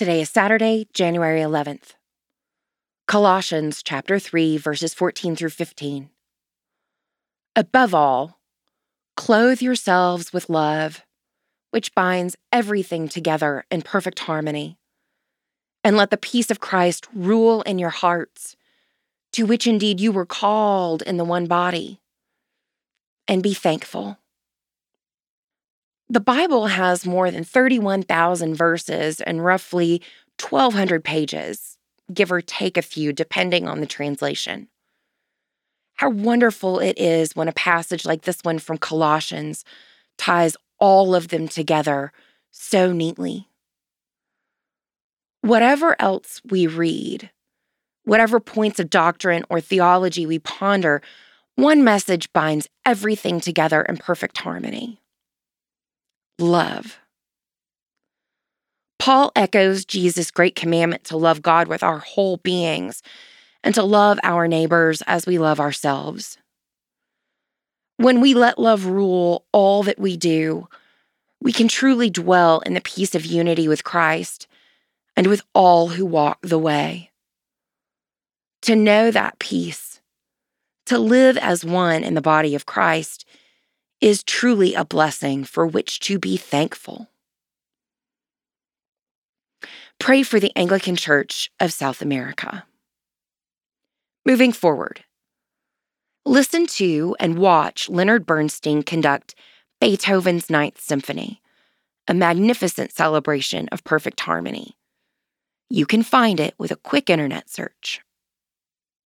Today is Saturday, January 11th. Colossians chapter 3 verses 14 through 15. Above all, clothe yourselves with love, which binds everything together in perfect harmony. And let the peace of Christ rule in your hearts, to which indeed you were called in the one body. And be thankful. The Bible has more than 31,000 verses and roughly 1,200 pages, give or take a few, depending on the translation. How wonderful it is when a passage like this one from Colossians ties all of them together so neatly. Whatever else we read, whatever points of doctrine or theology we ponder, one message binds everything together in perfect harmony love. Paul echoes Jesus' great commandment to love God with our whole beings and to love our neighbors as we love ourselves. When we let love rule all that we do, we can truly dwell in the peace of unity with Christ and with all who walk the way. To know that peace, to live as one in the body of Christ, is truly a blessing for which to be thankful. Pray for the Anglican Church of South America. Moving forward, listen to and watch Leonard Bernstein conduct Beethoven's Ninth Symphony, a magnificent celebration of perfect harmony. You can find it with a quick internet search.